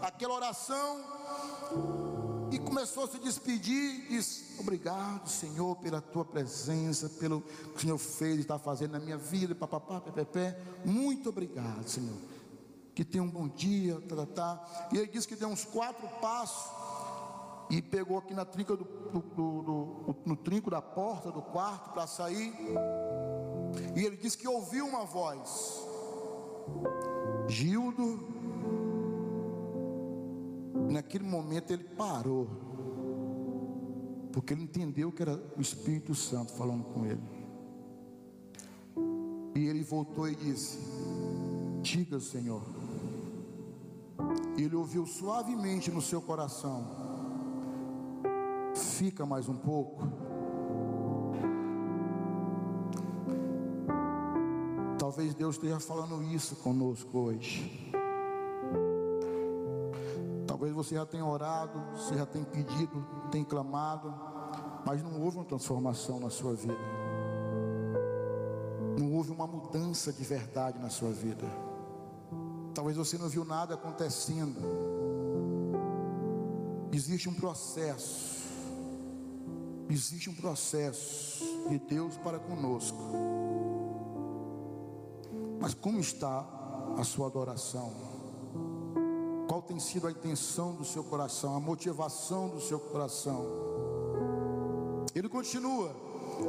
aquela oração, e começou a se despedir, disse: Obrigado, Senhor, pela tua presença, pelo que o Senhor fez e está fazendo na minha vida, papapá, pepepé. Muito obrigado, Senhor que tenha um bom dia, tá, tá, tá. E ele disse que deu uns quatro passos e pegou aqui na trinca do, do, do, do no trinco da porta do quarto para sair. E ele disse que ouviu uma voz. Gildo. Naquele momento ele parou. Porque ele entendeu que era o Espírito Santo falando com ele. E ele voltou e disse: Diga, Senhor, ele ouviu suavemente no seu coração: Fica mais um pouco. Talvez Deus esteja falando isso conosco hoje. Talvez você já tenha orado, você já tenha pedido, tenha clamado, mas não houve uma transformação na sua vida. Não houve uma mudança de verdade na sua vida. Talvez você não viu nada acontecendo. Existe um processo. Existe um processo. de Deus para conosco. Mas como está a sua adoração? Qual tem sido a intenção do seu coração, a motivação do seu coração? Ele continua: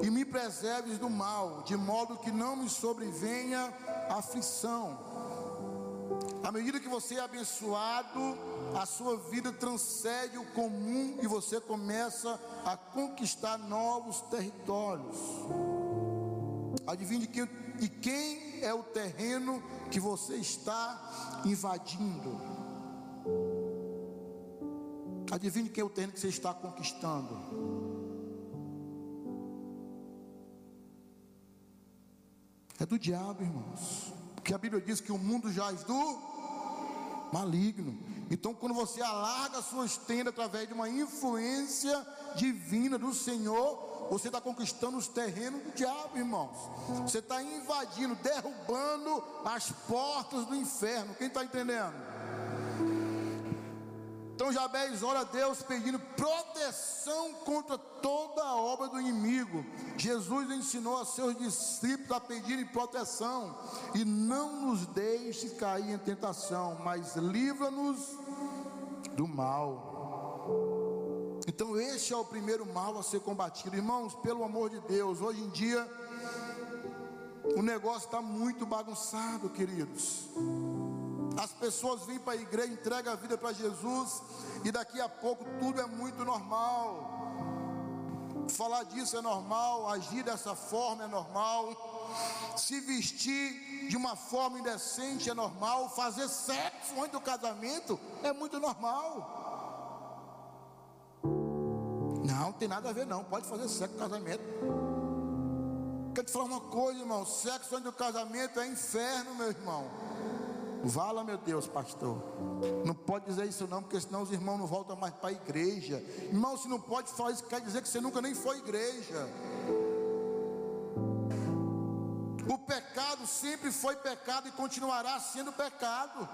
E me preserves do mal, de modo que não me sobrevenha aflição. À medida que você é abençoado, a sua vida transcende o comum e você começa a conquistar novos territórios. Adivinhe quem, de quem é o terreno que você está invadindo. Adivinhe quem é o terreno que você está conquistando. É do diabo, irmãos. Porque a Bíblia diz que o mundo jaz do maligno. Então, quando você alarga suas tendas através de uma influência divina do Senhor, você está conquistando os terrenos do diabo, irmãos. Você está invadindo, derrubando as portas do inferno. Quem está entendendo? Jabez ora a Deus pedindo proteção contra toda a obra do inimigo. Jesus ensinou a seus discípulos a pedirem proteção e não nos deixe cair em tentação, mas livra-nos do mal. Então este é o primeiro mal a ser combatido. Irmãos, pelo amor de Deus, hoje em dia o negócio está muito bagunçado, queridos. As pessoas vêm para a igreja, entregam a vida para Jesus e daqui a pouco tudo é muito normal. Falar disso é normal, agir dessa forma é normal, se vestir de uma forma indecente é normal, fazer sexo antes do casamento é muito normal. Não, tem nada a ver não, pode fazer sexo no casamento. Quero te falar uma coisa, irmão, sexo antes do casamento é inferno, meu irmão. Vala, meu Deus, pastor. Não pode dizer isso não, porque senão os irmãos não voltam mais para a igreja. Irmão, se não pode falar isso, quer dizer que você nunca nem foi igreja. O pecado sempre foi pecado e continuará sendo pecado.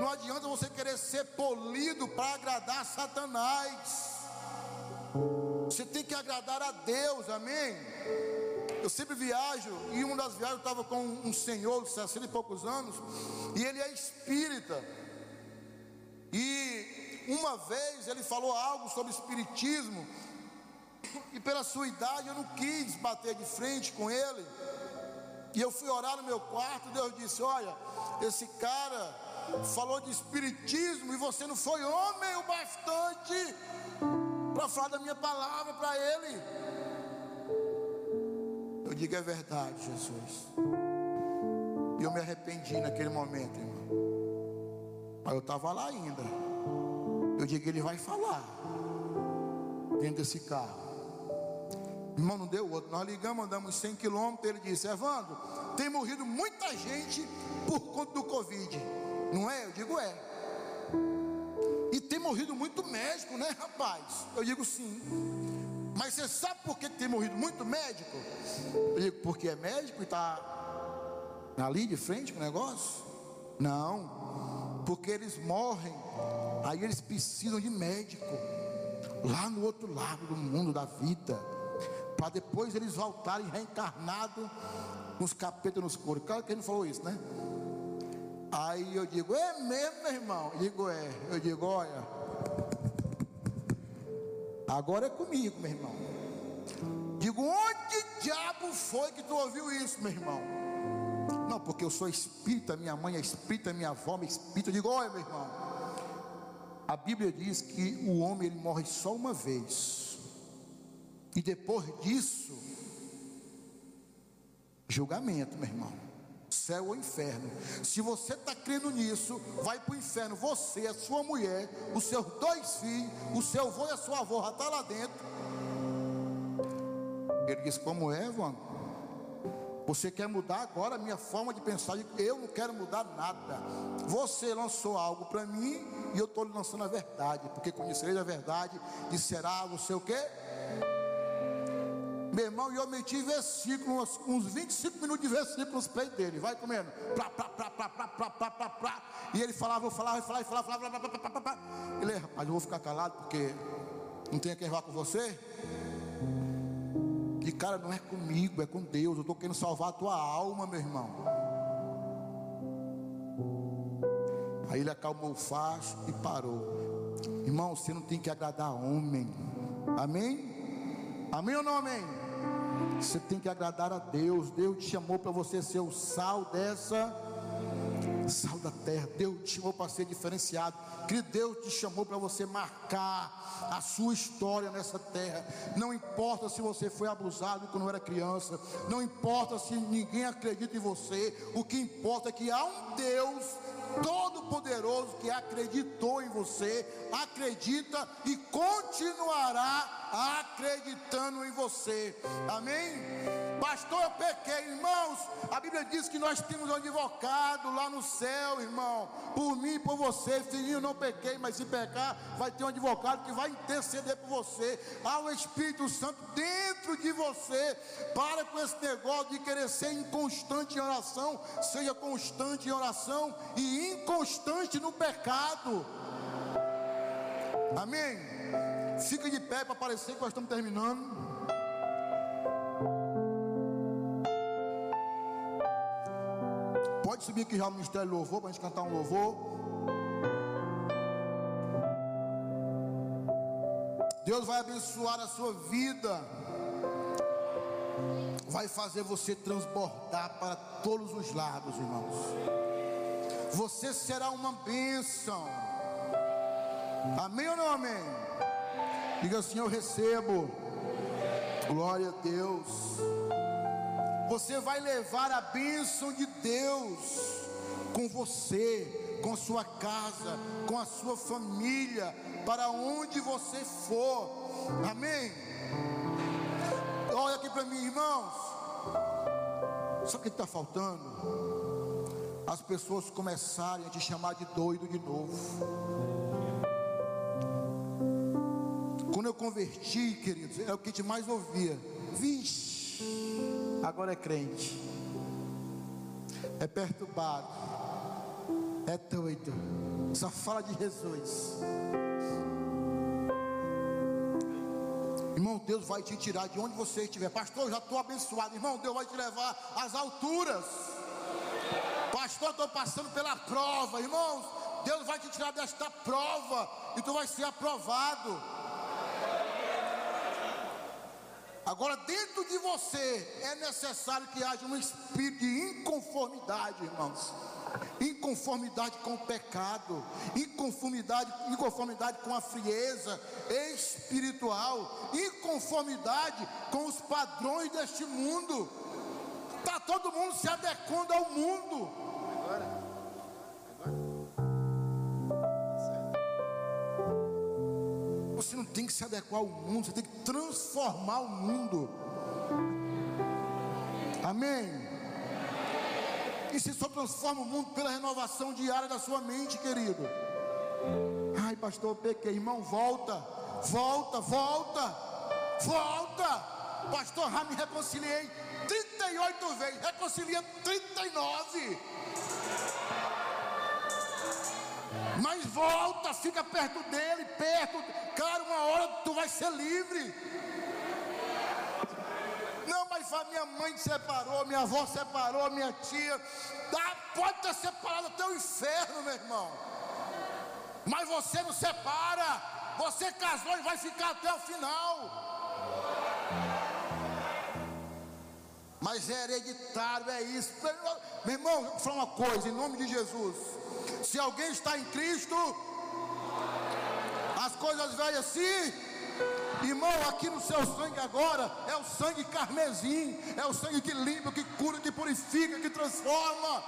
Não adianta você querer ser polido para agradar Satanás. Você tem que agradar a Deus, amém? Eu sempre viajo, e uma das viagens eu estava com um senhor de 60 e poucos anos, e ele é espírita. E uma vez ele falou algo sobre espiritismo, e pela sua idade eu não quis bater de frente com ele. E eu fui orar no meu quarto, Deus disse: Olha, esse cara falou de espiritismo e você não foi homem o bastante para falar da minha palavra para ele. Eu digo, é verdade, Jesus. E eu me arrependi naquele momento, irmão. Mas eu estava lá ainda. Eu digo, ele vai falar. Dentro desse carro. Irmão, não deu outro. Nós ligamos, andamos 100 quilômetros. Ele disse: Evandro, tem morrido muita gente por conta do Covid. Não é? Eu digo: é. E tem morrido muito médico, né, rapaz? Eu digo: sim. Mas você sabe por que tem morrido muito médico? Eu digo, porque é médico e está ali de frente com o negócio? Não, porque eles morrem, aí eles precisam de médico, lá no outro lado do mundo da vida, para depois eles voltarem reencarnados nos capetas nos coros. Claro que ele não falou isso, né? Aí eu digo, é mesmo, meu irmão? Eu digo, é. Eu digo, olha, Agora é comigo, meu irmão. Digo, onde diabo foi que tu ouviu isso, meu irmão? Não, porque eu sou espírita, minha mãe é espírita, minha avó é espírita. Eu digo, olha, meu irmão. A Bíblia diz que o homem ele morre só uma vez. E depois disso, julgamento, meu irmão céu ou inferno. Se você está crendo nisso, vai para o inferno. Você, a sua mulher, os seus dois filhos, o seu avô e a sua avó já está lá dentro. Ele disse: Como é, João? Você quer mudar agora a minha forma de pensar? Eu não quero mudar nada. Você lançou algo para mim e eu estou lançando a verdade, porque conhecereis a verdade e será você o quê? Meu irmão, e eu meti versículos, uns 25 minutos de versículos para dele. Vai comendo. Plá, plá, plá, plá, plá, plá, plá, plá, plá. E ele falava, eu falava, eu falava, eu falava, falava, falava, falava, falava. Ele, rapaz, eu vou ficar calado porque não tem quem vá com você. Que cara não é comigo, é com Deus. Eu estou querendo salvar a tua alma, meu irmão. Aí ele acalmou o facho e parou. Irmão, você não tem que agradar homem. Amém? Amém ou não amém? Você tem que agradar a Deus. Deus te chamou para você ser o sal dessa sal da terra. Deus te chamou para ser diferenciado. Que Deus te chamou para você marcar a sua história nessa terra. Não importa se você foi abusado quando era criança. Não importa se ninguém acredita em você. O que importa é que há um Deus Todo-Poderoso que acreditou em você, acredita e continuará acreditando em você. Amém? Pastor, eu pequei, irmãos. A Bíblia diz que nós temos um advogado lá no céu, irmão. Por mim e por você, filhinho, não pequei, mas se pecar, vai ter um advogado que vai interceder por você. Há o Espírito Santo dentro de você. Para com esse negócio de querer ser inconstante em oração. Seja constante em oração e inconstante no pecado. Amém? Fica de pé para parecer que nós estamos terminando. Pode subir aqui já o Ministério Louvor para a gente cantar um louvor. Deus vai abençoar a sua vida. Vai fazer você transbordar para todos os lados, irmãos. Você será uma bênção. Amém ou não amém? Diga assim: Eu recebo. Glória a Deus você vai levar a bênção de Deus com você, com sua casa, com a sua família, para onde você for. Amém? Olha aqui para mim, irmãos. Sabe o que está faltando? As pessoas começarem a te chamar de doido de novo. Quando eu converti, queridos, é o que a gente mais ouvia. Vixe agora é crente, é perturbado, é doido, só fala de Jesus. Irmão, Deus vai te tirar de onde você estiver. Pastor, já estou abençoado. Irmão, Deus vai te levar às alturas. Pastor, estou passando pela prova. Irmãos, Deus vai te tirar desta prova e tu vai ser aprovado. Agora, dentro de você é necessário que haja um espírito de inconformidade, irmãos. Inconformidade com o pecado, inconformidade, inconformidade com a frieza espiritual, inconformidade com os padrões deste mundo. Está todo mundo se adequando ao mundo. Tem que se adequar ao mundo, você tem que transformar o mundo. Amém? E se só transforma o mundo pela renovação diária da sua mente, querido. Ai, pastor, pequei, irmão, volta, volta, volta, volta. Pastor, já me reconciliei 38 vezes, reconcilia 39. Volta, fica perto dele, perto. Cara, uma hora tu vai ser livre. Não, mas a minha mãe separou, minha avó separou, minha tia. Tá, pode ter separado até o inferno, meu irmão. Mas você não separa. Você casou e vai ficar até o final. Mas é hereditário, é isso. Meu irmão, vou falar uma coisa, em nome de Jesus. Se alguém está em Cristo, as coisas velhas se Irmão, aqui no seu sangue agora é o sangue carmesim, é o sangue que limpa, que cura, que purifica, que transforma.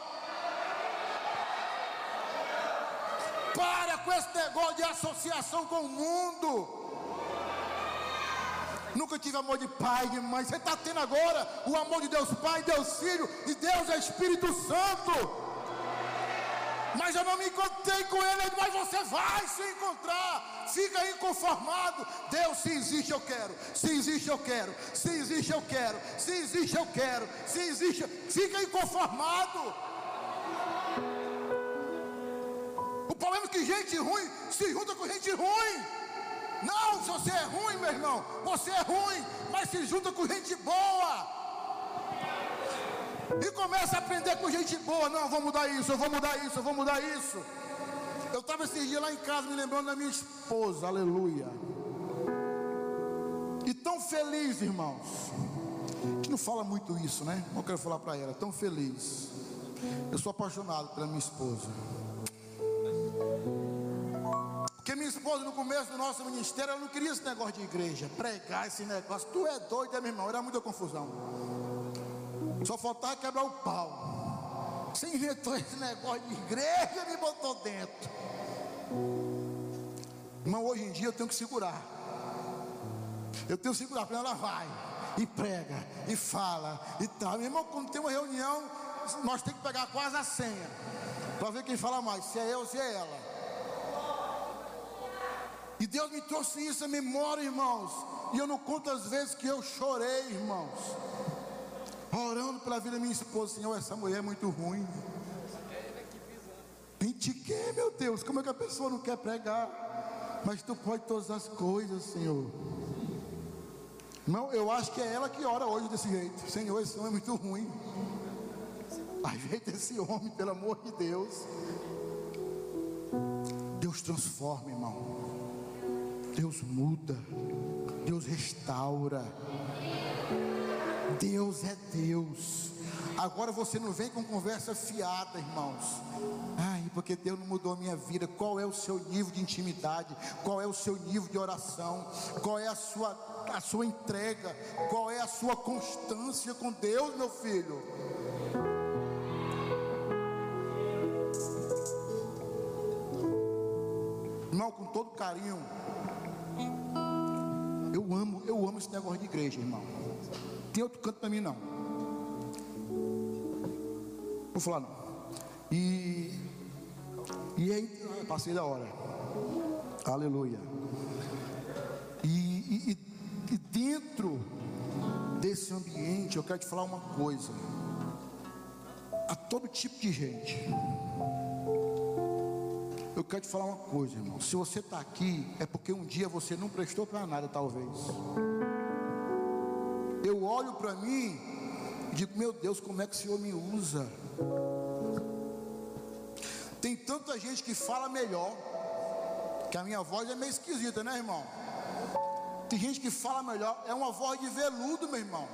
Para com esse negócio de associação com o mundo. Nunca tive amor de pai, de mãe. Você está tendo agora o amor de Deus Pai, Deus Filho e Deus é Espírito Santo mas eu não me encontrei com ele, mas você vai se encontrar. Fica inconformado. Deus, se existe, eu quero. Se existe, eu quero. Se existe, eu quero. Se existe, eu quero. Se existe, fica inconformado. O problema é que gente ruim se junta com gente ruim. Não, se você é ruim, meu irmão, você é ruim, mas se junta com gente boa. E começa a aprender com gente boa. Não, eu vou mudar isso, eu vou mudar isso, eu vou mudar isso. Eu estava esse dia lá em casa me lembrando da minha esposa, aleluia. E tão feliz, irmãos. Gente não fala muito isso, né? Não quero falar para ela, tão feliz. Eu sou apaixonado pela minha esposa. Porque minha esposa, no começo do nosso ministério, ela não queria esse negócio de igreja, pregar esse negócio. Tu é doido, é, meu irmão? Era muita confusão. Só faltava quebrar o pau. Você inventou esse negócio de igreja e me botou dentro. Irmão, hoje em dia eu tenho que segurar. Eu tenho que segurar, porque ela vai e prega e fala e tal. Meu irmão, quando tem uma reunião, nós temos que pegar quase a senha para ver quem fala mais, se é eu ou se é ela. E Deus me trouxe isso à memória, irmãos. E eu não conto as vezes que eu chorei, irmãos. Orando pela vida da minha esposa, Senhor, essa mulher é muito ruim. Que, meu Deus, como é que a pessoa não quer pregar? Mas tu pode todas as coisas, Senhor. Não, eu acho que é ela que ora hoje desse jeito. Senhor, esse homem é muito ruim. Ajeita esse homem, pelo amor de Deus. Deus transforma, irmão. Deus muda. Deus restaura. Deus é Deus. Agora você não vem com conversa fiada, irmãos. Ai, porque Deus não mudou a minha vida. Qual é o seu nível de intimidade? Qual é o seu nível de oração? Qual é a sua, a sua entrega? Qual é a sua constância com Deus, meu filho? Irmão, com todo carinho, amo, esse negócio de igreja, irmão. Tem outro canto para mim não. Vou falar não. E e aí, ah, passei da hora. Aleluia. E, e, e dentro desse ambiente, eu quero te falar uma coisa. A todo tipo de gente. Eu quero te falar uma coisa, irmão. Se você está aqui, é porque um dia você não prestou para nada, talvez. Eu olho para mim e digo, meu Deus, como é que o Senhor me usa? Tem tanta gente que fala melhor, que a minha voz é meio esquisita, né, irmão? Tem gente que fala melhor, é uma voz de veludo, meu irmão.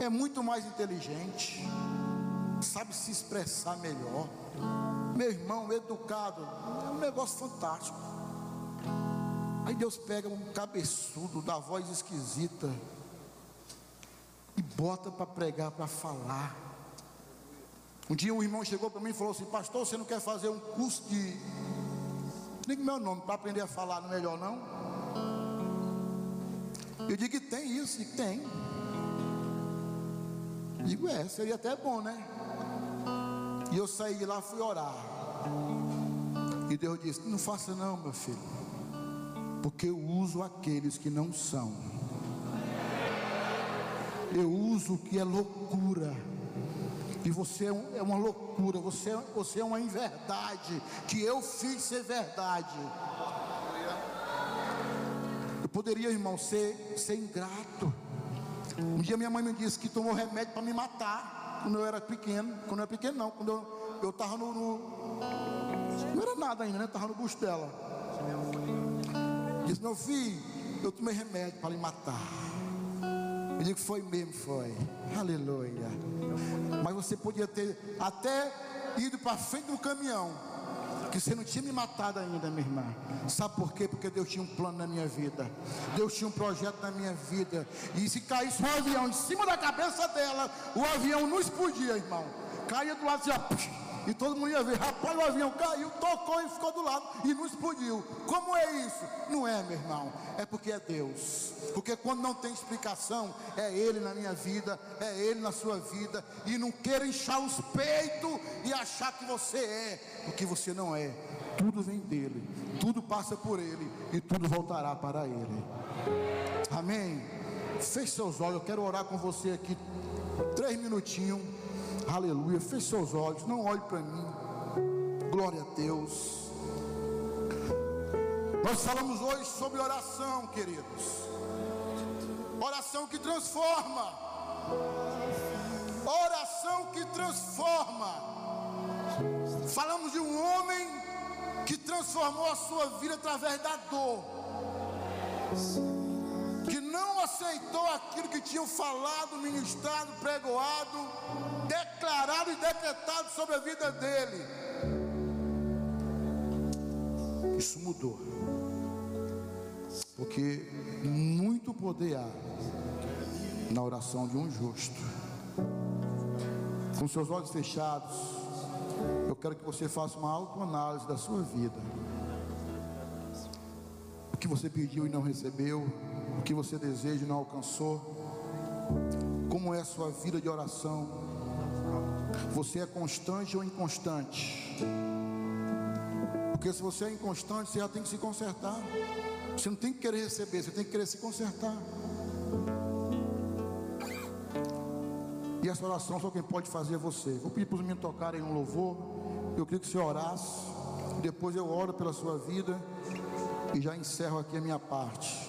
É muito mais inteligente, sabe se expressar melhor meu irmão educado, é um negócio fantástico. Aí Deus pega um cabeçudo da voz esquisita e bota para pregar, para falar. Um dia um irmão chegou para mim e falou assim: Pastor, você não quer fazer um curso de. Nem meu nome, para aprender a falar, não é melhor não? Eu digo que tem isso, e tem. Digo, é, seria até bom, né? E eu saí de lá, fui orar. E Deus disse: Não faça não, meu filho, porque eu uso aqueles que não são. Eu uso o que é loucura. E você é, é uma loucura, você, é, você é uma inverdade que eu fiz ser verdade. Eu poderia, irmão, ser, ser ingrato. Um dia minha mãe me disse que tomou remédio para me matar quando eu era pequeno. Quando eu era pequeno, não. Quando eu estava no, no, Não era nada ainda, né? Estava no busto dela. Disse: Meu filho, eu tomei remédio para lhe matar. Eu digo: Foi mesmo, foi. Aleluia. Mas você podia ter até ido para frente do caminhão que você não tinha me matado ainda, minha irmã. Sabe por quê? Porque Deus tinha um plano na minha vida. Deus tinha um projeto na minha vida. E se caísse um avião em cima da cabeça dela, o avião não explodia, irmão. Caía do lado assim, ó. E todo mundo ia ver, rapaz, o avião caiu, tocou e ficou do lado e não explodiu. Como é isso? Não é, meu irmão. É porque é Deus. Porque quando não tem explicação, é Ele na minha vida, é Ele na sua vida. E não queira inchar os peitos e achar que você é, porque você não é. Tudo vem dele, tudo passa por Ele e tudo voltará para Ele. Amém. Feche seus olhos, eu quero orar com você aqui. Três minutinhos. Aleluia. Feche seus olhos, não olhe para mim. Glória a Deus. Nós falamos hoje sobre oração, queridos. Oração que transforma. Oração que transforma. Falamos de um homem que transformou a sua vida através da dor. Que não aceitou aquilo que tinham falado, ministrado, pregoado, declarado e decretado sobre a vida dele. Isso mudou. Porque muito poder há na oração de um justo. Com seus olhos fechados, eu quero que você faça uma autoanálise da sua vida. O que você pediu e não recebeu, o que você deseja e não alcançou. Como é a sua vida de oração? Você é constante ou inconstante? Porque se você é inconstante, você já tem que se consertar. Você não tem que querer receber, você tem que querer se consertar. E essa oração só quem pode fazer é você. Vou pedir para os meninos tocarem um louvor. Eu queria que você orasse. Depois eu oro pela sua vida. E já encerro aqui a minha parte.